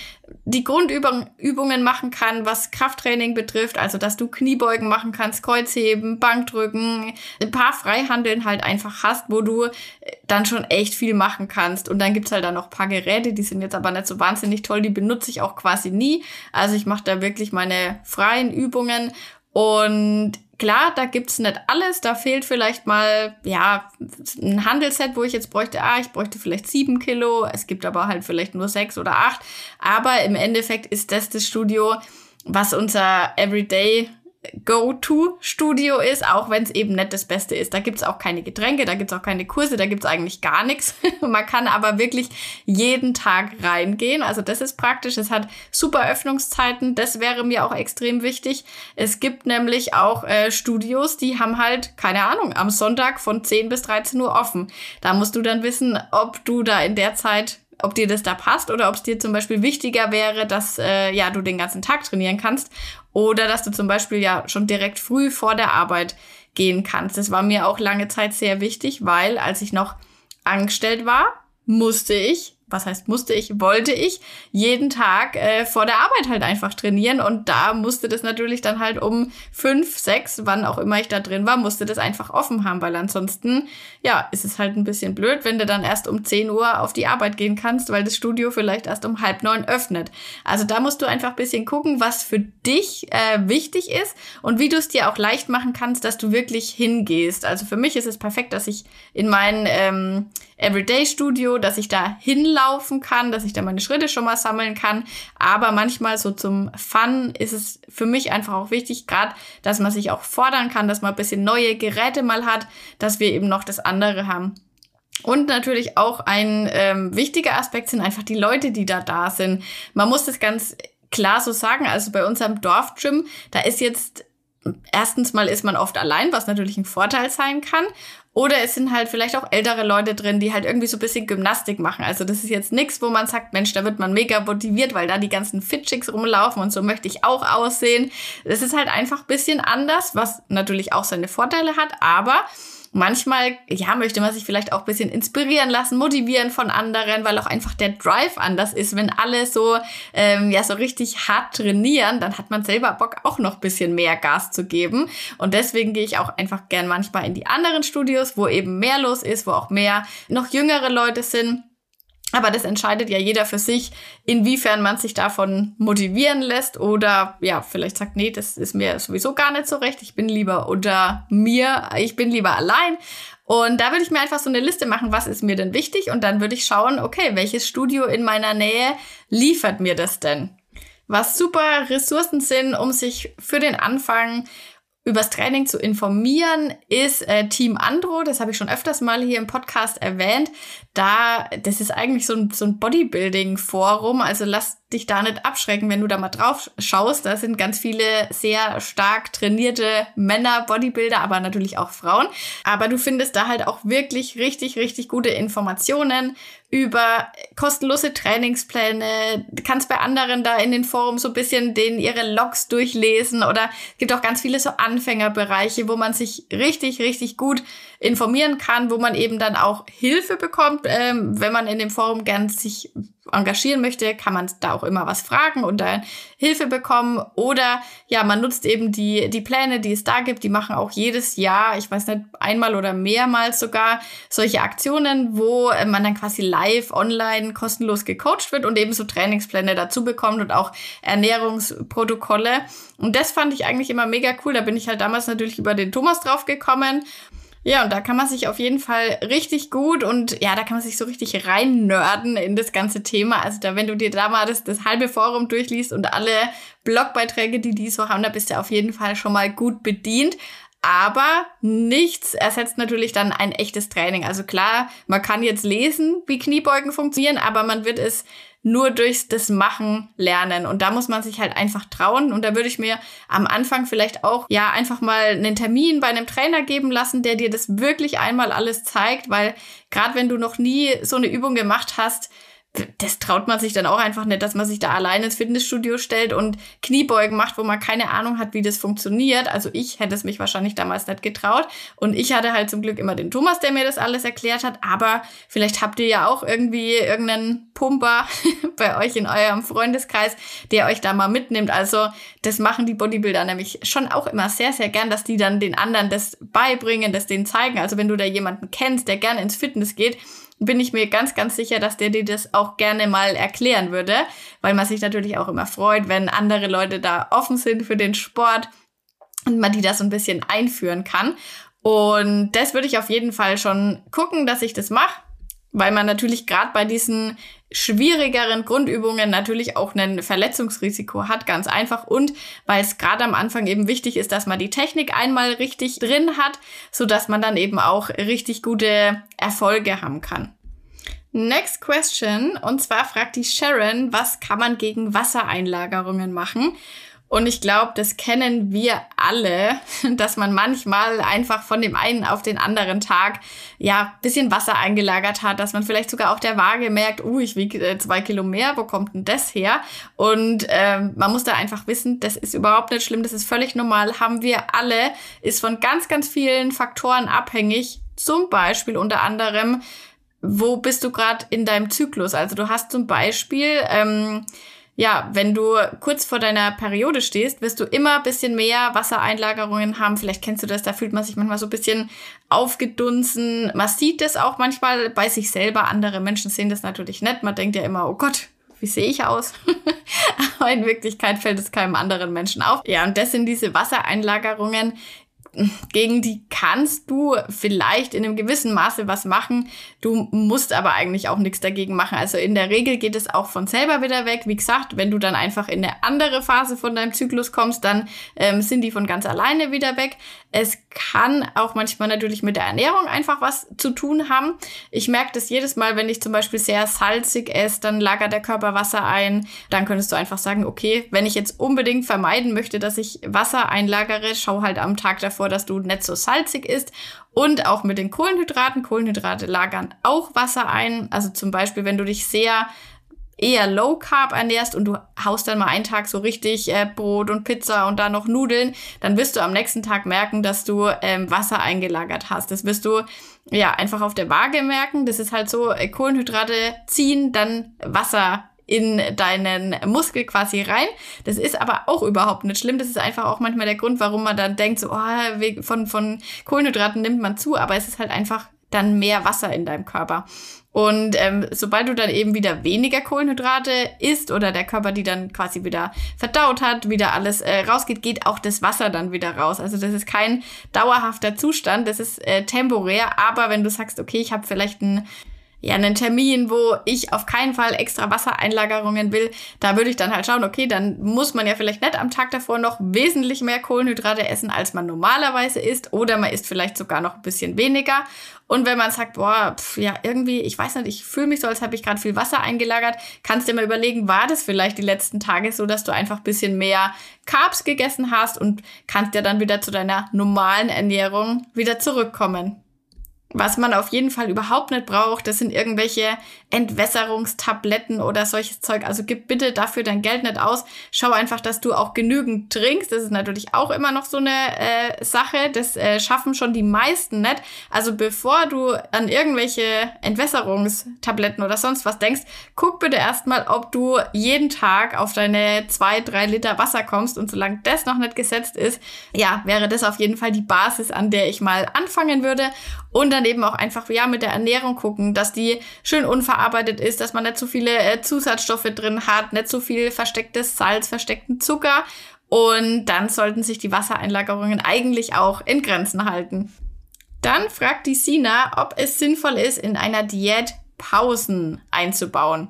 die Grundübungen machen kann, was Krafttraining betrifft. Also, dass du Kniebeugen machen kannst, Kreuzheben, Bankdrücken, ein paar Freihandeln halt einfach hast, wo du äh, dann schon echt viel machen kannst. Und dann gibt's halt dann noch paar Geräte, die sind jetzt aber nicht so wahnsinnig toll, die benutze ich auch quasi nie. Also ich mache da wirklich meine freien Übungen und Klar, da gibt's nicht alles. Da fehlt vielleicht mal, ja, ein Handelsset, wo ich jetzt bräuchte, ah, ich bräuchte vielleicht sieben Kilo. Es gibt aber halt vielleicht nur sechs oder acht. Aber im Endeffekt ist das das Studio, was unser Everyday Go-To-Studio ist, auch wenn es eben nicht das Beste ist. Da gibt's auch keine Getränke, da gibt's auch keine Kurse, da gibt's eigentlich gar nichts. (laughs) Man kann aber wirklich jeden Tag reingehen. Also das ist praktisch. Es hat super Öffnungszeiten. Das wäre mir auch extrem wichtig. Es gibt nämlich auch äh, Studios, die haben halt, keine Ahnung, am Sonntag von 10 bis 13 Uhr offen. Da musst du dann wissen, ob du da in der Zeit ob dir das da passt oder ob es dir zum Beispiel wichtiger wäre, dass äh, ja du den ganzen Tag trainieren kannst oder dass du zum Beispiel ja schon direkt früh vor der Arbeit gehen kannst. Das war mir auch lange Zeit sehr wichtig, weil als ich noch angestellt war, musste ich was heißt musste ich, wollte ich jeden Tag äh, vor der Arbeit halt einfach trainieren und da musste das natürlich dann halt um fünf, sechs, wann auch immer ich da drin war, musste das einfach offen haben, weil ansonsten, ja, ist es halt ein bisschen blöd, wenn du dann erst um zehn Uhr auf die Arbeit gehen kannst, weil das Studio vielleicht erst um halb neun öffnet. Also da musst du einfach bisschen gucken, was für dich äh, wichtig ist und wie du es dir auch leicht machen kannst, dass du wirklich hingehst. Also für mich ist es perfekt, dass ich in meinen ähm, Everyday Studio, dass ich da hinlaufen kann, dass ich da meine Schritte schon mal sammeln kann. Aber manchmal so zum Fun ist es für mich einfach auch wichtig, gerade, dass man sich auch fordern kann, dass man ein bisschen neue Geräte mal hat, dass wir eben noch das andere haben. Und natürlich auch ein ähm, wichtiger Aspekt sind einfach die Leute, die da da sind. Man muss das ganz klar so sagen. Also bei unserem Dorfgym, da ist jetzt erstens mal ist man oft allein, was natürlich ein Vorteil sein kann. Oder es sind halt vielleicht auch ältere Leute drin, die halt irgendwie so ein bisschen Gymnastik machen. Also das ist jetzt nichts, wo man sagt, Mensch, da wird man mega motiviert, weil da die ganzen Fitchicks rumlaufen und so möchte ich auch aussehen. Das ist halt einfach ein bisschen anders, was natürlich auch seine Vorteile hat, aber manchmal, ja, möchte man sich vielleicht auch ein bisschen inspirieren lassen, motivieren von anderen, weil auch einfach der Drive anders ist. Wenn alle so, ähm, ja, so richtig hart trainieren, dann hat man selber Bock, auch noch ein bisschen mehr Gas zu geben. Und deswegen gehe ich auch einfach gern manchmal in die anderen Studios, wo eben mehr los ist, wo auch mehr noch jüngere Leute sind. Aber das entscheidet ja jeder für sich, inwiefern man sich davon motivieren lässt oder ja, vielleicht sagt, nee, das ist mir sowieso gar nicht so recht. Ich bin lieber unter mir, ich bin lieber allein Und da würde ich mir einfach so eine Liste machen, was ist mir denn wichtig? Und dann würde ich schauen, okay, welches Studio in meiner Nähe liefert mir das denn? Was super Ressourcen sind, um sich für den Anfang übers Training zu informieren, ist äh, Team Andro. Das habe ich schon öfters mal hier im Podcast erwähnt. Da, das ist eigentlich so ein, so ein Bodybuilding-Forum. Also lass dich da nicht abschrecken, wenn du da mal drauf schaust. Da sind ganz viele sehr stark trainierte Männer, Bodybuilder, aber natürlich auch Frauen. Aber du findest da halt auch wirklich richtig, richtig gute Informationen über kostenlose Trainingspläne. Du kannst bei anderen da in den Forum so ein bisschen denen ihre Logs durchlesen oder es gibt auch ganz viele so Anfängerbereiche, wo man sich richtig, richtig gut informieren kann, wo man eben dann auch Hilfe bekommt. Ähm, wenn man in dem Forum gern sich engagieren möchte, kann man da auch immer was fragen und dann Hilfe bekommen. Oder ja, man nutzt eben die, die Pläne, die es da gibt. Die machen auch jedes Jahr, ich weiß nicht, einmal oder mehrmals sogar solche Aktionen, wo man dann quasi live online kostenlos gecoacht wird und eben so Trainingspläne dazu bekommt und auch Ernährungsprotokolle. Und das fand ich eigentlich immer mega cool. Da bin ich halt damals natürlich über den Thomas drauf gekommen ja, und da kann man sich auf jeden Fall richtig gut und ja, da kann man sich so richtig rein nörden in das ganze Thema. Also da, wenn du dir da mal das, das halbe Forum durchliest und alle Blogbeiträge, die die so haben, da bist du auf jeden Fall schon mal gut bedient. Aber nichts ersetzt natürlich dann ein echtes Training. Also klar, man kann jetzt lesen, wie Kniebeugen funktionieren, aber man wird es nur durchs das Machen lernen. Und da muss man sich halt einfach trauen. Und da würde ich mir am Anfang vielleicht auch, ja, einfach mal einen Termin bei einem Trainer geben lassen, der dir das wirklich einmal alles zeigt, weil gerade wenn du noch nie so eine Übung gemacht hast, das traut man sich dann auch einfach nicht, dass man sich da alleine ins Fitnessstudio stellt und Kniebeugen macht, wo man keine Ahnung hat, wie das funktioniert. Also ich hätte es mich wahrscheinlich damals nicht getraut. Und ich hatte halt zum Glück immer den Thomas, der mir das alles erklärt hat. Aber vielleicht habt ihr ja auch irgendwie irgendeinen Pumper (laughs) bei euch in eurem Freundeskreis, der euch da mal mitnimmt. Also das machen die Bodybuilder nämlich schon auch immer sehr, sehr gern, dass die dann den anderen das beibringen, das denen zeigen. Also wenn du da jemanden kennst, der gerne ins Fitness geht, bin ich mir ganz, ganz sicher, dass der dir das auch gerne mal erklären würde, weil man sich natürlich auch immer freut, wenn andere Leute da offen sind für den Sport und man die da so ein bisschen einführen kann. Und das würde ich auf jeden Fall schon gucken, dass ich das mache, weil man natürlich gerade bei diesen schwierigeren Grundübungen natürlich auch ein Verletzungsrisiko hat, ganz einfach. Und weil es gerade am Anfang eben wichtig ist, dass man die Technik einmal richtig drin hat, so man dann eben auch richtig gute Erfolge haben kann. Next question. Und zwar fragt die Sharon, was kann man gegen Wassereinlagerungen machen? Und ich glaube, das kennen wir alle, (laughs) dass man manchmal einfach von dem einen auf den anderen Tag ja bisschen Wasser eingelagert hat, dass man vielleicht sogar auf der Waage merkt, uh, ich wiege äh, zwei Kilo mehr, wo kommt denn das her? Und ähm, man muss da einfach wissen, das ist überhaupt nicht schlimm, das ist völlig normal, haben wir alle, ist von ganz, ganz vielen Faktoren abhängig. Zum Beispiel unter anderem, wo bist du gerade in deinem Zyklus? Also du hast zum Beispiel ähm, ja, wenn du kurz vor deiner Periode stehst, wirst du immer ein bisschen mehr Wassereinlagerungen haben. Vielleicht kennst du das, da fühlt man sich manchmal so ein bisschen aufgedunsen. Man sieht das auch manchmal bei sich selber. Andere Menschen sehen das natürlich nicht. Man denkt ja immer, oh Gott, wie sehe ich aus? (laughs) Aber in Wirklichkeit fällt es keinem anderen Menschen auf. Ja, und das sind diese Wassereinlagerungen, gegen die kannst du vielleicht in einem gewissen Maße was machen. Du musst aber eigentlich auch nichts dagegen machen. Also in der Regel geht es auch von selber wieder weg. Wie gesagt, wenn du dann einfach in eine andere Phase von deinem Zyklus kommst, dann ähm, sind die von ganz alleine wieder weg. Es kann auch manchmal natürlich mit der Ernährung einfach was zu tun haben. Ich merke das jedes Mal, wenn ich zum Beispiel sehr salzig esse, dann lagert der Körper Wasser ein. Dann könntest du einfach sagen, okay, wenn ich jetzt unbedingt vermeiden möchte, dass ich Wasser einlagere, schau halt am Tag davor vor, dass du nicht so salzig isst. Und auch mit den Kohlenhydraten. Kohlenhydrate lagern auch Wasser ein. Also zum Beispiel, wenn du dich sehr eher Low Carb ernährst und du haust dann mal einen Tag so richtig äh, Brot und Pizza und dann noch Nudeln, dann wirst du am nächsten Tag merken, dass du ähm, Wasser eingelagert hast. Das wirst du ja einfach auf der Waage merken. Das ist halt so, äh, Kohlenhydrate ziehen, dann Wasser in deinen Muskel quasi rein. Das ist aber auch überhaupt nicht schlimm. Das ist einfach auch manchmal der Grund, warum man dann denkt, so, oh, von, von Kohlenhydraten nimmt man zu, aber es ist halt einfach dann mehr Wasser in deinem Körper. Und ähm, sobald du dann eben wieder weniger Kohlenhydrate isst oder der Körper die dann quasi wieder verdaut hat, wieder alles äh, rausgeht, geht auch das Wasser dann wieder raus. Also das ist kein dauerhafter Zustand, das ist äh, temporär. Aber wenn du sagst, okay, ich habe vielleicht ein ja, einen Termin, wo ich auf keinen Fall extra Wassereinlagerungen will, da würde ich dann halt schauen, okay, dann muss man ja vielleicht nicht am Tag davor noch wesentlich mehr Kohlenhydrate essen, als man normalerweise isst, oder man isst vielleicht sogar noch ein bisschen weniger. Und wenn man sagt, boah, pf, ja, irgendwie, ich weiß nicht, ich fühle mich so, als habe ich gerade viel Wasser eingelagert, kannst du dir mal überlegen, war das vielleicht die letzten Tage so, dass du einfach ein bisschen mehr Carbs gegessen hast und kannst ja dann wieder zu deiner normalen Ernährung wieder zurückkommen. Was man auf jeden Fall überhaupt nicht braucht, das sind irgendwelche Entwässerungstabletten oder solches Zeug. Also gib bitte dafür dein Geld nicht aus. Schau einfach, dass du auch genügend trinkst. Das ist natürlich auch immer noch so eine äh, Sache. Das äh, schaffen schon die meisten nicht. Also bevor du an irgendwelche Entwässerungstabletten oder sonst was denkst, guck bitte erstmal, ob du jeden Tag auf deine zwei, drei Liter Wasser kommst. Und solange das noch nicht gesetzt ist, ja, wäre das auf jeden Fall die Basis, an der ich mal anfangen würde. Und dann eben auch einfach, ja, mit der Ernährung gucken, dass die schön unverarbeitet ist, dass man nicht so viele äh, Zusatzstoffe drin hat, nicht so viel verstecktes Salz, versteckten Zucker. Und dann sollten sich die Wassereinlagerungen eigentlich auch in Grenzen halten. Dann fragt die Sina, ob es sinnvoll ist, in einer Diät Pausen einzubauen.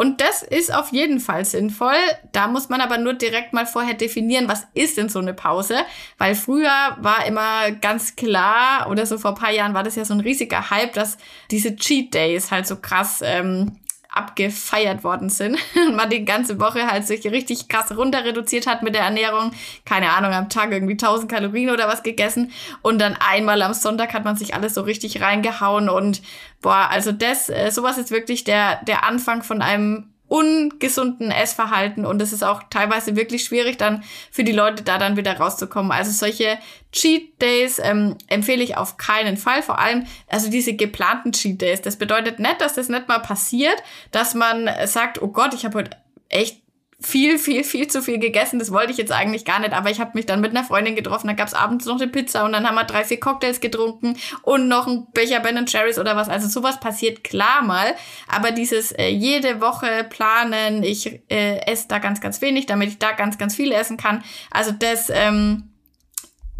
Und das ist auf jeden Fall sinnvoll. Da muss man aber nur direkt mal vorher definieren, was ist denn so eine Pause? Weil früher war immer ganz klar, oder so vor paar Jahren war das ja so ein riesiger Hype, dass diese Cheat Days halt so krass ähm, abgefeiert worden sind (laughs) und man die ganze Woche halt sich richtig krass runter reduziert hat mit der Ernährung. Keine Ahnung, am Tag irgendwie 1000 Kalorien oder was gegessen und dann einmal am Sonntag hat man sich alles so richtig reingehauen und boah, also das, äh, sowas ist wirklich der, der Anfang von einem ungesunden Essverhalten und es ist auch teilweise wirklich schwierig dann für die Leute da dann wieder rauszukommen. Also solche Cheat Days ähm, empfehle ich auf keinen Fall. Vor allem also diese geplanten Cheat Days. Das bedeutet nicht, dass das nicht mal passiert, dass man sagt, oh Gott, ich habe heute echt viel, viel, viel zu viel gegessen. Das wollte ich jetzt eigentlich gar nicht, aber ich habe mich dann mit einer Freundin getroffen. Dann gab's abends noch eine Pizza und dann haben wir drei, vier Cocktails getrunken und noch ein Becher Ben Cherries oder was. Also sowas passiert klar mal. Aber dieses äh, jede Woche planen, ich äh, esse da ganz, ganz wenig, damit ich da ganz, ganz viel essen kann. Also das ähm,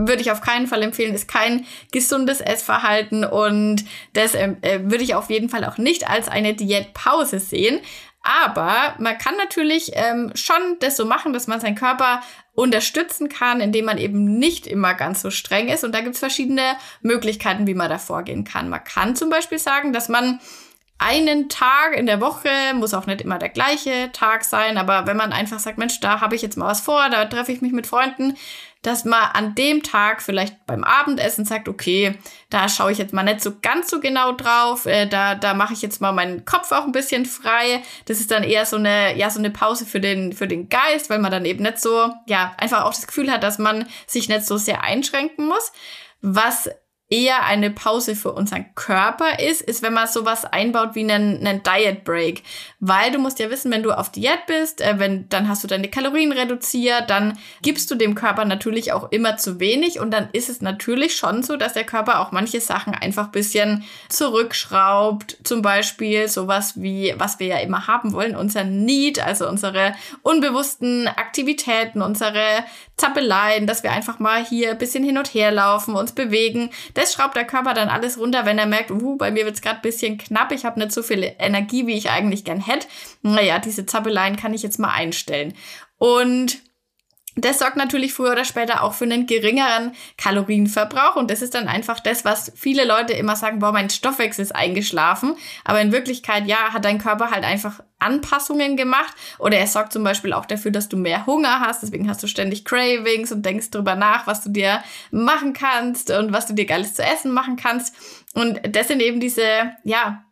würde ich auf keinen Fall empfehlen, ist kein gesundes Essverhalten und das äh, würde ich auf jeden Fall auch nicht als eine Diätpause sehen. Aber man kann natürlich ähm, schon das so machen, dass man seinen Körper unterstützen kann, indem man eben nicht immer ganz so streng ist. Und da gibt es verschiedene Möglichkeiten, wie man da vorgehen kann. Man kann zum Beispiel sagen, dass man einen Tag in der Woche, muss auch nicht immer der gleiche Tag sein, aber wenn man einfach sagt, Mensch, da habe ich jetzt mal was vor, da treffe ich mich mit Freunden, dass man an dem Tag vielleicht beim Abendessen sagt, okay, da schaue ich jetzt mal nicht so ganz so genau drauf, äh, da, da mache ich jetzt mal meinen Kopf auch ein bisschen frei. Das ist dann eher so eine, ja, so eine Pause für den, für den Geist, weil man dann eben nicht so, ja, einfach auch das Gefühl hat, dass man sich nicht so sehr einschränken muss. Was eher eine Pause für unseren Körper ist, ist, wenn man sowas einbaut wie einen, einen Diet Break. Weil du musst ja wissen, wenn du auf Diät bist, äh, wenn, dann hast du deine Kalorien reduziert, dann gibst du dem Körper natürlich auch immer zu wenig und dann ist es natürlich schon so, dass der Körper auch manche Sachen einfach bisschen zurückschraubt. Zum Beispiel sowas wie, was wir ja immer haben wollen, unser Need, also unsere unbewussten Aktivitäten, unsere Zappeleien, dass wir einfach mal hier bisschen hin und her laufen, uns bewegen. Das schraubt der Körper dann alles runter, wenn er merkt, uh, bei mir wird's gerade bisschen knapp, ich habe nicht so viel Energie, wie ich eigentlich gern hätte. Naja, diese Zappeleien kann ich jetzt mal einstellen. Und das sorgt natürlich früher oder später auch für einen geringeren Kalorienverbrauch und das ist dann einfach das, was viele Leute immer sagen, boah, mein Stoffwechsel ist eingeschlafen, aber in Wirklichkeit, ja, hat dein Körper halt einfach Anpassungen gemacht oder er sorgt zum Beispiel auch dafür, dass du mehr Hunger hast, deswegen hast du ständig Cravings und denkst drüber nach, was du dir machen kannst und was du dir geiles zu essen machen kannst. Und das sind eben diese, ja,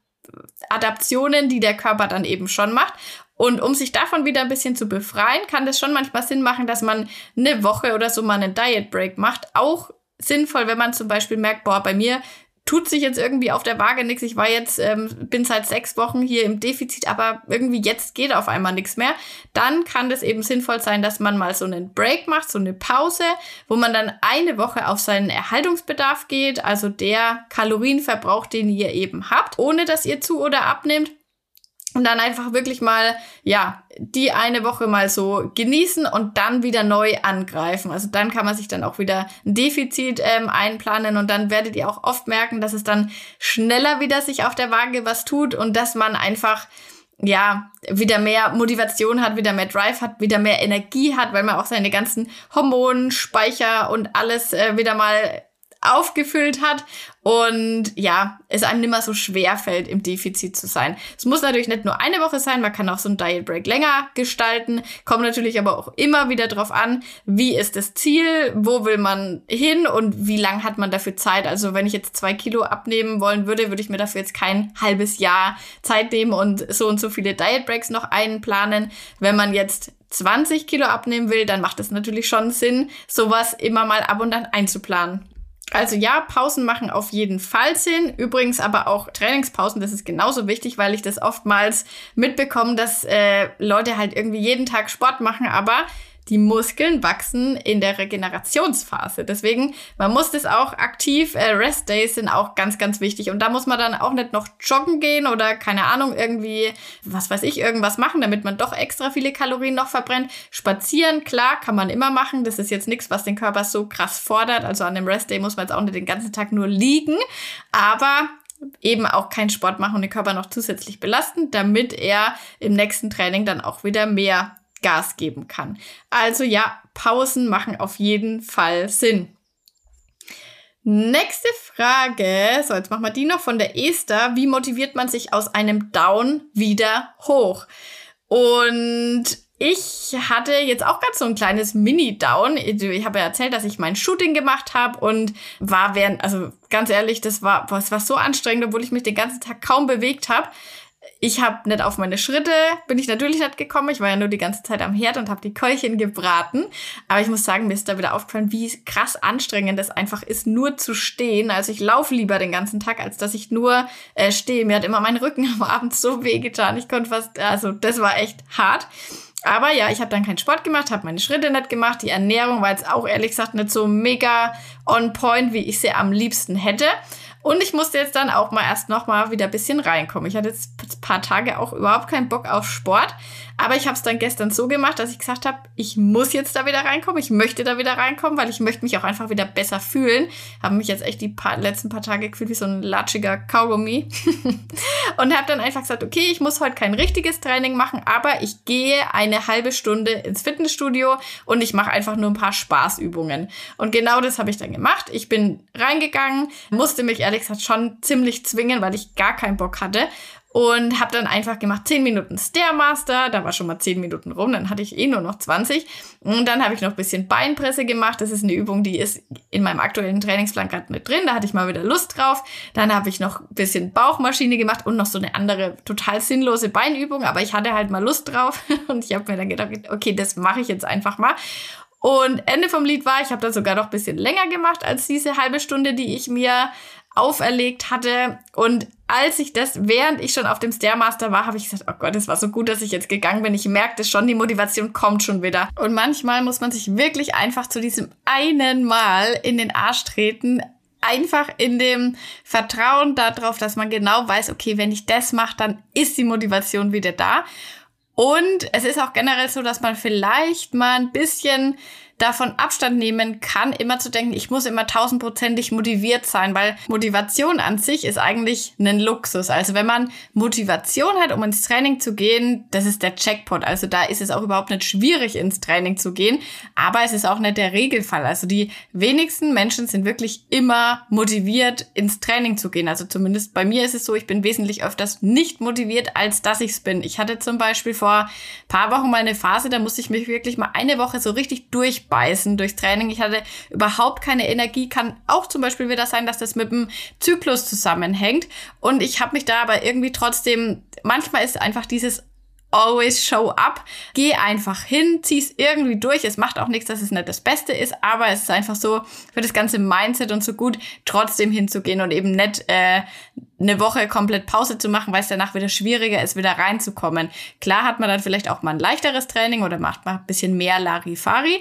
Adaptionen, die der Körper dann eben schon macht. Und um sich davon wieder ein bisschen zu befreien, kann das schon manchmal Sinn machen, dass man eine Woche oder so mal einen Diet Break macht. Auch sinnvoll, wenn man zum Beispiel merkt, boah, bei mir tut sich jetzt irgendwie auf der Waage nichts. Ich war jetzt, ähm, bin seit sechs Wochen hier im Defizit, aber irgendwie jetzt geht auf einmal nichts mehr. Dann kann das eben sinnvoll sein, dass man mal so einen Break macht, so eine Pause, wo man dann eine Woche auf seinen Erhaltungsbedarf geht, also der Kalorienverbrauch, den ihr eben habt, ohne dass ihr zu oder abnehmt und dann einfach wirklich mal, ja, die eine Woche mal so genießen und dann wieder neu angreifen. Also dann kann man sich dann auch wieder ein Defizit ähm, einplanen und dann werdet ihr auch oft merken, dass es dann schneller wieder sich auf der Waage was tut und dass man einfach ja, wieder mehr Motivation hat, wieder mehr Drive hat, wieder mehr Energie hat, weil man auch seine ganzen Hormonen, Speicher und alles äh, wieder mal aufgefüllt hat und ja, es einem nicht mehr so schwer fällt, im Defizit zu sein. Es muss natürlich nicht nur eine Woche sein, man kann auch so einen Diet Break länger gestalten, kommt natürlich aber auch immer wieder drauf an, wie ist das Ziel, wo will man hin und wie lang hat man dafür Zeit. Also wenn ich jetzt zwei Kilo abnehmen wollen würde, würde ich mir dafür jetzt kein halbes Jahr Zeit nehmen und so und so viele Diet Breaks noch einplanen. Wenn man jetzt 20 Kilo abnehmen will, dann macht es natürlich schon Sinn, sowas immer mal ab und an einzuplanen. Also ja, Pausen machen auf jeden Fall Sinn. Übrigens aber auch Trainingspausen, das ist genauso wichtig, weil ich das oftmals mitbekomme, dass äh, Leute halt irgendwie jeden Tag Sport machen, aber die Muskeln wachsen in der Regenerationsphase. Deswegen, man muss das auch aktiv, äh, Rest Days sind auch ganz, ganz wichtig. Und da muss man dann auch nicht noch joggen gehen oder keine Ahnung, irgendwie, was weiß ich, irgendwas machen, damit man doch extra viele Kalorien noch verbrennt. Spazieren, klar, kann man immer machen. Das ist jetzt nichts, was den Körper so krass fordert. Also an dem Rest Day muss man jetzt auch nicht den ganzen Tag nur liegen. Aber eben auch keinen Sport machen und den Körper noch zusätzlich belasten, damit er im nächsten Training dann auch wieder mehr Gas geben kann. Also ja, Pausen machen auf jeden Fall Sinn. Nächste Frage. So, jetzt machen wir die noch von der Esther. Wie motiviert man sich aus einem Down wieder hoch? Und ich hatte jetzt auch ganz so ein kleines Mini-Down. Ich habe ja erzählt, dass ich mein Shooting gemacht habe und war während, also ganz ehrlich, das war, das war so anstrengend, obwohl ich mich den ganzen Tag kaum bewegt habe ich habe nicht auf meine Schritte, bin ich natürlich nicht gekommen. Ich war ja nur die ganze Zeit am Herd und habe die Keulchen gebraten. Aber ich muss sagen, mir ist da wieder aufgefallen, wie krass anstrengend es einfach ist, nur zu stehen. Also ich laufe lieber den ganzen Tag, als dass ich nur äh, stehe. Mir hat immer mein Rücken (laughs) am Abend so weh getan. Ich konnte fast, also das war echt hart. Aber ja, ich habe dann keinen Sport gemacht, habe meine Schritte nicht gemacht. Die Ernährung war jetzt auch ehrlich gesagt nicht so mega on point, wie ich sie am liebsten hätte. Und ich musste jetzt dann auch mal erst noch mal wieder ein bisschen reinkommen. Ich hatte jetzt ein paar Tage auch überhaupt keinen Bock auf Sport. Aber ich habe es dann gestern so gemacht, dass ich gesagt habe, ich muss jetzt da wieder reinkommen. Ich möchte da wieder reinkommen, weil ich möchte mich auch einfach wieder besser fühlen. Habe mich jetzt echt die paar, letzten paar Tage gefühlt wie so ein latschiger Kaugummi. (laughs) und habe dann einfach gesagt, okay, ich muss heute kein richtiges Training machen, aber ich gehe eine halbe Stunde ins Fitnessstudio und ich mache einfach nur ein paar Spaßübungen. Und genau das habe ich dann gemacht. Ich bin reingegangen, musste mich ehrlich gesagt schon ziemlich zwingen, weil ich gar keinen Bock hatte und habe dann einfach gemacht 10 Minuten Stairmaster, da war schon mal 10 Minuten rum, dann hatte ich eh nur noch 20 und dann habe ich noch ein bisschen Beinpresse gemacht, das ist eine Übung, die ist in meinem aktuellen Trainingsplan gerade mit drin, da hatte ich mal wieder Lust drauf, dann habe ich noch ein bisschen Bauchmaschine gemacht und noch so eine andere total sinnlose Beinübung, aber ich hatte halt mal Lust drauf. (laughs) Und ich habe mir dann gedacht, okay, das mache ich jetzt einfach mal. Und Ende vom Lied war, ich habe dann sogar noch ein bisschen länger gemacht als diese halbe Stunde, die ich mir auferlegt hatte. Und als ich das, während ich schon auf dem Stairmaster war, habe ich gesagt, oh Gott, es war so gut, dass ich jetzt gegangen bin. Ich merkte schon, die Motivation kommt schon wieder. Und manchmal muss man sich wirklich einfach zu diesem einen Mal in den Arsch treten, einfach in dem Vertrauen darauf, dass man genau weiß, okay, wenn ich das mache, dann ist die Motivation wieder da. Und es ist auch generell so, dass man vielleicht mal ein bisschen davon Abstand nehmen kann, immer zu denken, ich muss immer tausendprozentig motiviert sein, weil Motivation an sich ist eigentlich ein Luxus. Also wenn man Motivation hat, um ins Training zu gehen, das ist der Checkpot. Also da ist es auch überhaupt nicht schwierig, ins Training zu gehen, aber es ist auch nicht der Regelfall. Also die wenigsten Menschen sind wirklich immer motiviert, ins Training zu gehen. Also zumindest bei mir ist es so, ich bin wesentlich öfters nicht motiviert, als dass ich es bin. Ich hatte zum Beispiel vor paar Wochen mal eine Phase, da musste ich mich wirklich mal eine Woche so richtig durch durchbeißen durch Training. Ich hatte überhaupt keine Energie. Kann auch zum Beispiel wieder sein, dass das mit dem Zyklus zusammenhängt. Und ich habe mich da aber irgendwie trotzdem, manchmal ist einfach dieses always show up. Geh einfach hin, zieh's irgendwie durch. Es macht auch nichts, dass es nicht das Beste ist, aber es ist einfach so für das ganze Mindset und so gut, trotzdem hinzugehen und eben nicht äh, eine Woche komplett Pause zu machen, weil es danach wieder schwieriger ist, wieder reinzukommen. Klar hat man dann vielleicht auch mal ein leichteres Training oder macht mal ein bisschen mehr Larifari,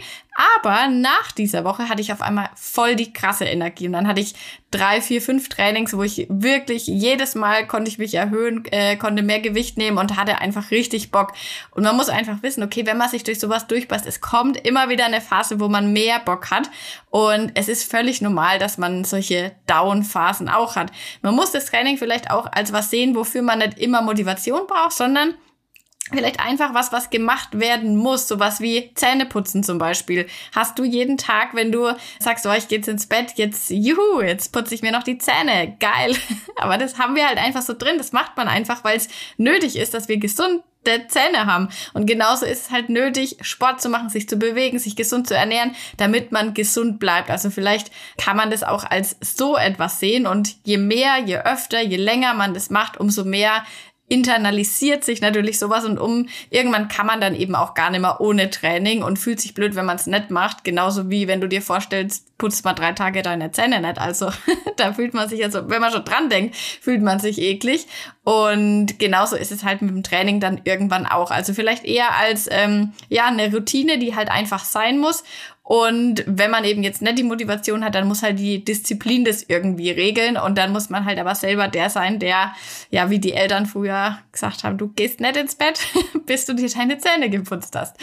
aber nach dieser Woche hatte ich auf einmal voll die krasse Energie und dann hatte ich drei, vier, fünf Trainings, wo ich wirklich jedes Mal konnte ich mich erhöhen, äh, konnte mehr Gewicht nehmen und hatte einfach richtig Bock. Und man muss einfach wissen, okay, wenn man sich durch sowas durchpasst, es kommt immer wieder eine Phase, wo man mehr Bock hat und es ist völlig normal, dass man solche Down-Phasen auch hat. Man muss das Training vielleicht auch als was sehen, wofür man nicht immer Motivation braucht, sondern Vielleicht einfach was, was gemacht werden muss, sowas wie Zähneputzen zum Beispiel. Hast du jeden Tag, wenn du sagst, oh, ich gehe jetzt ins Bett, jetzt, juhu, jetzt putze ich mir noch die Zähne, geil. (laughs) Aber das haben wir halt einfach so drin, das macht man einfach, weil es nötig ist, dass wir gesund Zähne haben. Und genauso ist es halt nötig, Sport zu machen, sich zu bewegen, sich gesund zu ernähren, damit man gesund bleibt. Also vielleicht kann man das auch als so etwas sehen und je mehr, je öfter, je länger man das macht, umso mehr internalisiert sich natürlich sowas und um irgendwann kann man dann eben auch gar nicht mehr ohne Training und fühlt sich blöd, wenn man es nicht macht. Genauso wie wenn du dir vorstellst, putzt mal drei Tage deine Zähne nicht. Also (laughs) da fühlt man sich, also wenn man schon dran denkt, fühlt man sich eklig. Und genauso ist es halt mit dem Training dann irgendwann auch. Also vielleicht eher als ähm, ja eine Routine, die halt einfach sein muss. Und wenn man eben jetzt nicht die Motivation hat, dann muss halt die Disziplin das irgendwie regeln. Und dann muss man halt aber selber der sein, der, ja, wie die Eltern früher gesagt haben, du gehst nicht ins Bett, (laughs) bis du dir deine Zähne geputzt hast.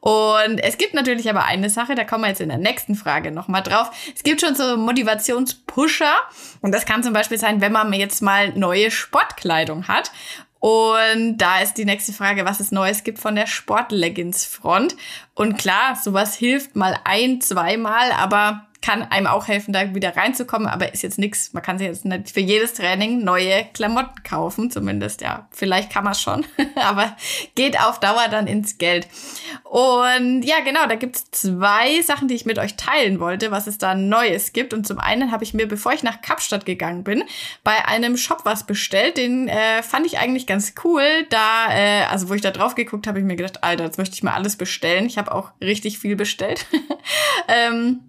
Und es gibt natürlich aber eine Sache, da kommen wir jetzt in der nächsten Frage nochmal drauf. Es gibt schon so Motivationspusher. Und das kann zum Beispiel sein, wenn man jetzt mal neue Sportkleidung hat und da ist die nächste Frage, was es Neues gibt von der Sportleggings-Front. Und klar, sowas hilft mal ein, zweimal, aber kann einem auch helfen, da wieder reinzukommen, aber ist jetzt nichts. Man kann sich jetzt nicht für jedes Training neue Klamotten kaufen, zumindest, ja. Vielleicht kann man schon, (laughs) aber geht auf Dauer dann ins Geld. Und ja, genau, da gibt's zwei Sachen, die ich mit euch teilen wollte, was es da Neues gibt. Und zum einen habe ich mir, bevor ich nach Kapstadt gegangen bin, bei einem Shop was bestellt. Den äh, fand ich eigentlich ganz cool. Da, äh, also wo ich da drauf geguckt habe, ich mir gedacht, Alter, jetzt möchte ich mal alles bestellen. Ich habe auch richtig viel bestellt. (laughs) ähm,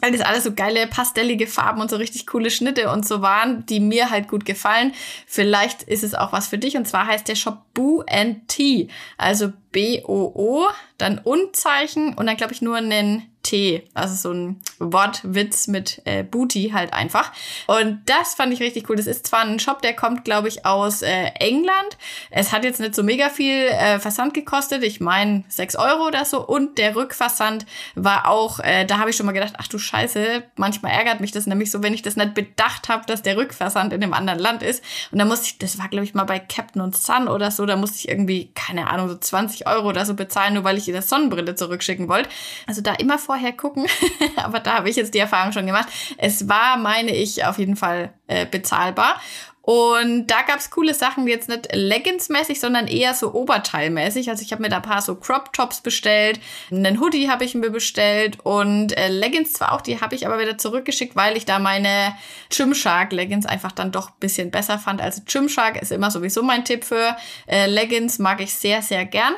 weil das alles so geile pastellige Farben und so richtig coole Schnitte und so waren, die mir halt gut gefallen. Vielleicht ist es auch was für dich und zwar heißt der Shop Boo and Tea, also B-O-O, dann Unzeichen und dann glaube ich nur einen T, also so ein Wortwitz mit äh, Booty halt einfach. Und das fand ich richtig cool. Das ist zwar ein Shop, der kommt, glaube ich, aus äh, England. Es hat jetzt nicht so mega viel äh, Versand gekostet. Ich meine sechs Euro oder so. Und der Rückversand war auch, äh, da habe ich schon mal gedacht, ach du Scheiße, manchmal ärgert mich das nämlich so, wenn ich das nicht bedacht habe, dass der Rückversand in einem anderen Land ist. Und da musste ich, das war, glaube ich, mal bei Captain und Sun oder so, da musste ich irgendwie, keine Ahnung, so 20 Euro oder so bezahlen, nur weil ich ihr das Sonnenbrille zurückschicken wollte. Also da immer vor vorher gucken, (laughs) aber da habe ich jetzt die Erfahrung schon gemacht. Es war, meine ich, auf jeden Fall äh, bezahlbar. Und da gab's coole Sachen, jetzt nicht Leggings-mäßig, sondern eher so Oberteilmäßig. Also ich habe mir da ein paar so Crop-Tops bestellt, einen Hoodie habe ich mir bestellt und äh, Leggings zwar auch, die habe ich aber wieder zurückgeschickt, weil ich da meine Gymshark-Leggings einfach dann doch ein bisschen besser fand. Also Gymshark ist immer sowieso mein Tipp für äh, Leggings, mag ich sehr, sehr gern.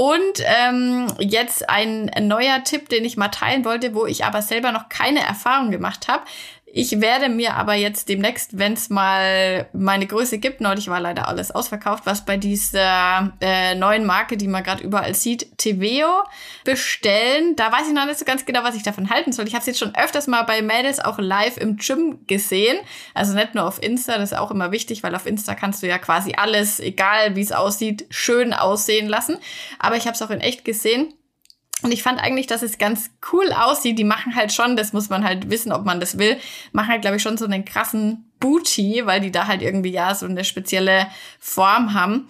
Und ähm, jetzt ein neuer Tipp, den ich mal teilen wollte, wo ich aber selber noch keine Erfahrung gemacht habe. Ich werde mir aber jetzt demnächst, wenn es mal meine Größe gibt, neulich war leider alles ausverkauft, was bei dieser äh, neuen Marke, die man gerade überall sieht, Teveo, bestellen. Da weiß ich noch nicht so ganz genau, was ich davon halten soll. Ich habe es jetzt schon öfters mal bei Mädels auch live im Gym gesehen. Also nicht nur auf Insta, das ist auch immer wichtig, weil auf Insta kannst du ja quasi alles, egal wie es aussieht, schön aussehen lassen. Aber ich habe es auch in echt gesehen. Und ich fand eigentlich, dass es ganz cool aussieht. Die machen halt schon, das muss man halt wissen, ob man das will, machen halt, glaube ich, schon so einen krassen Booty, weil die da halt irgendwie ja so eine spezielle Form haben.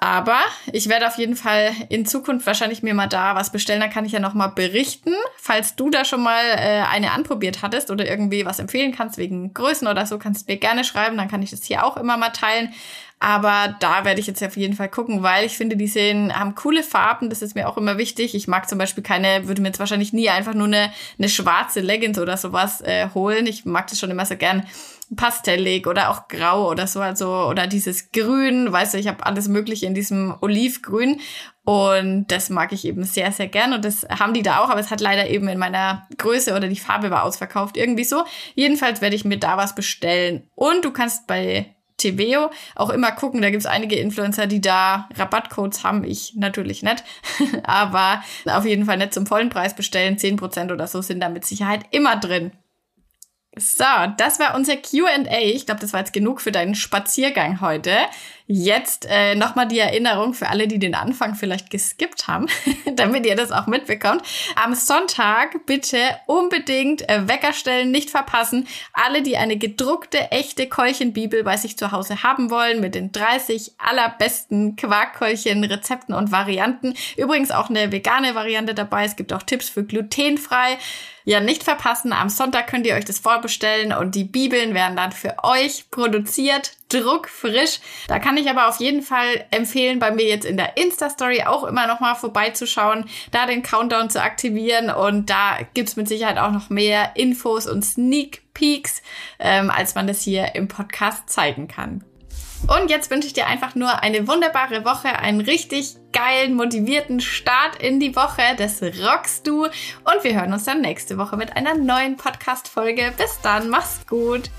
Aber ich werde auf jeden Fall in Zukunft wahrscheinlich mir mal da was bestellen. Da kann ich ja noch mal berichten. Falls du da schon mal äh, eine anprobiert hattest oder irgendwie was empfehlen kannst wegen Größen oder so, kannst du mir gerne schreiben. Dann kann ich das hier auch immer mal teilen. Aber da werde ich jetzt auf jeden Fall gucken, weil ich finde, die sehen, haben coole Farben. Das ist mir auch immer wichtig. Ich mag zum Beispiel keine, würde mir jetzt wahrscheinlich nie einfach nur eine, eine schwarze Leggings oder sowas äh, holen. Ich mag das schon immer so gern pastellig oder auch grau oder so, also oder dieses Grün, weißt du, ich habe alles Mögliche in diesem Olivgrün und das mag ich eben sehr, sehr gern und das haben die da auch, aber es hat leider eben in meiner Größe oder die Farbe war ausverkauft, irgendwie so. Jedenfalls werde ich mir da was bestellen und du kannst bei Teveo auch immer gucken, da gibt's einige Influencer, die da Rabattcodes haben, ich natürlich nicht, (laughs) aber auf jeden Fall nicht zum vollen Preis bestellen, 10% oder so sind da mit Sicherheit immer drin. So, das war unser QA. Ich glaube, das war jetzt genug für deinen Spaziergang heute. Jetzt äh, nochmal die Erinnerung für alle, die den Anfang vielleicht geskippt haben, (laughs) damit ihr das auch mitbekommt. Am Sonntag bitte unbedingt äh, Wecker stellen, nicht verpassen. Alle, die eine gedruckte, echte Keulchenbibel bei sich zu Hause haben wollen, mit den 30 allerbesten Quarkkeulchen, Rezepten und Varianten. Übrigens auch eine vegane Variante dabei. Es gibt auch Tipps für glutenfrei. Ja, nicht verpassen. Am Sonntag könnt ihr euch das vorbestellen und die Bibeln werden dann für euch produziert, druckfrisch. Da kann ich aber auf jeden Fall empfehlen, bei mir jetzt in der Insta-Story auch immer noch mal vorbeizuschauen, da den Countdown zu aktivieren und da gibt's mit Sicherheit auch noch mehr Infos und Sneak Peeks, ähm, als man das hier im Podcast zeigen kann. Und jetzt wünsche ich dir einfach nur eine wunderbare Woche, einen richtig geilen, motivierten Start in die Woche. Das rockst du. Und wir hören uns dann nächste Woche mit einer neuen Podcast-Folge. Bis dann, mach's gut.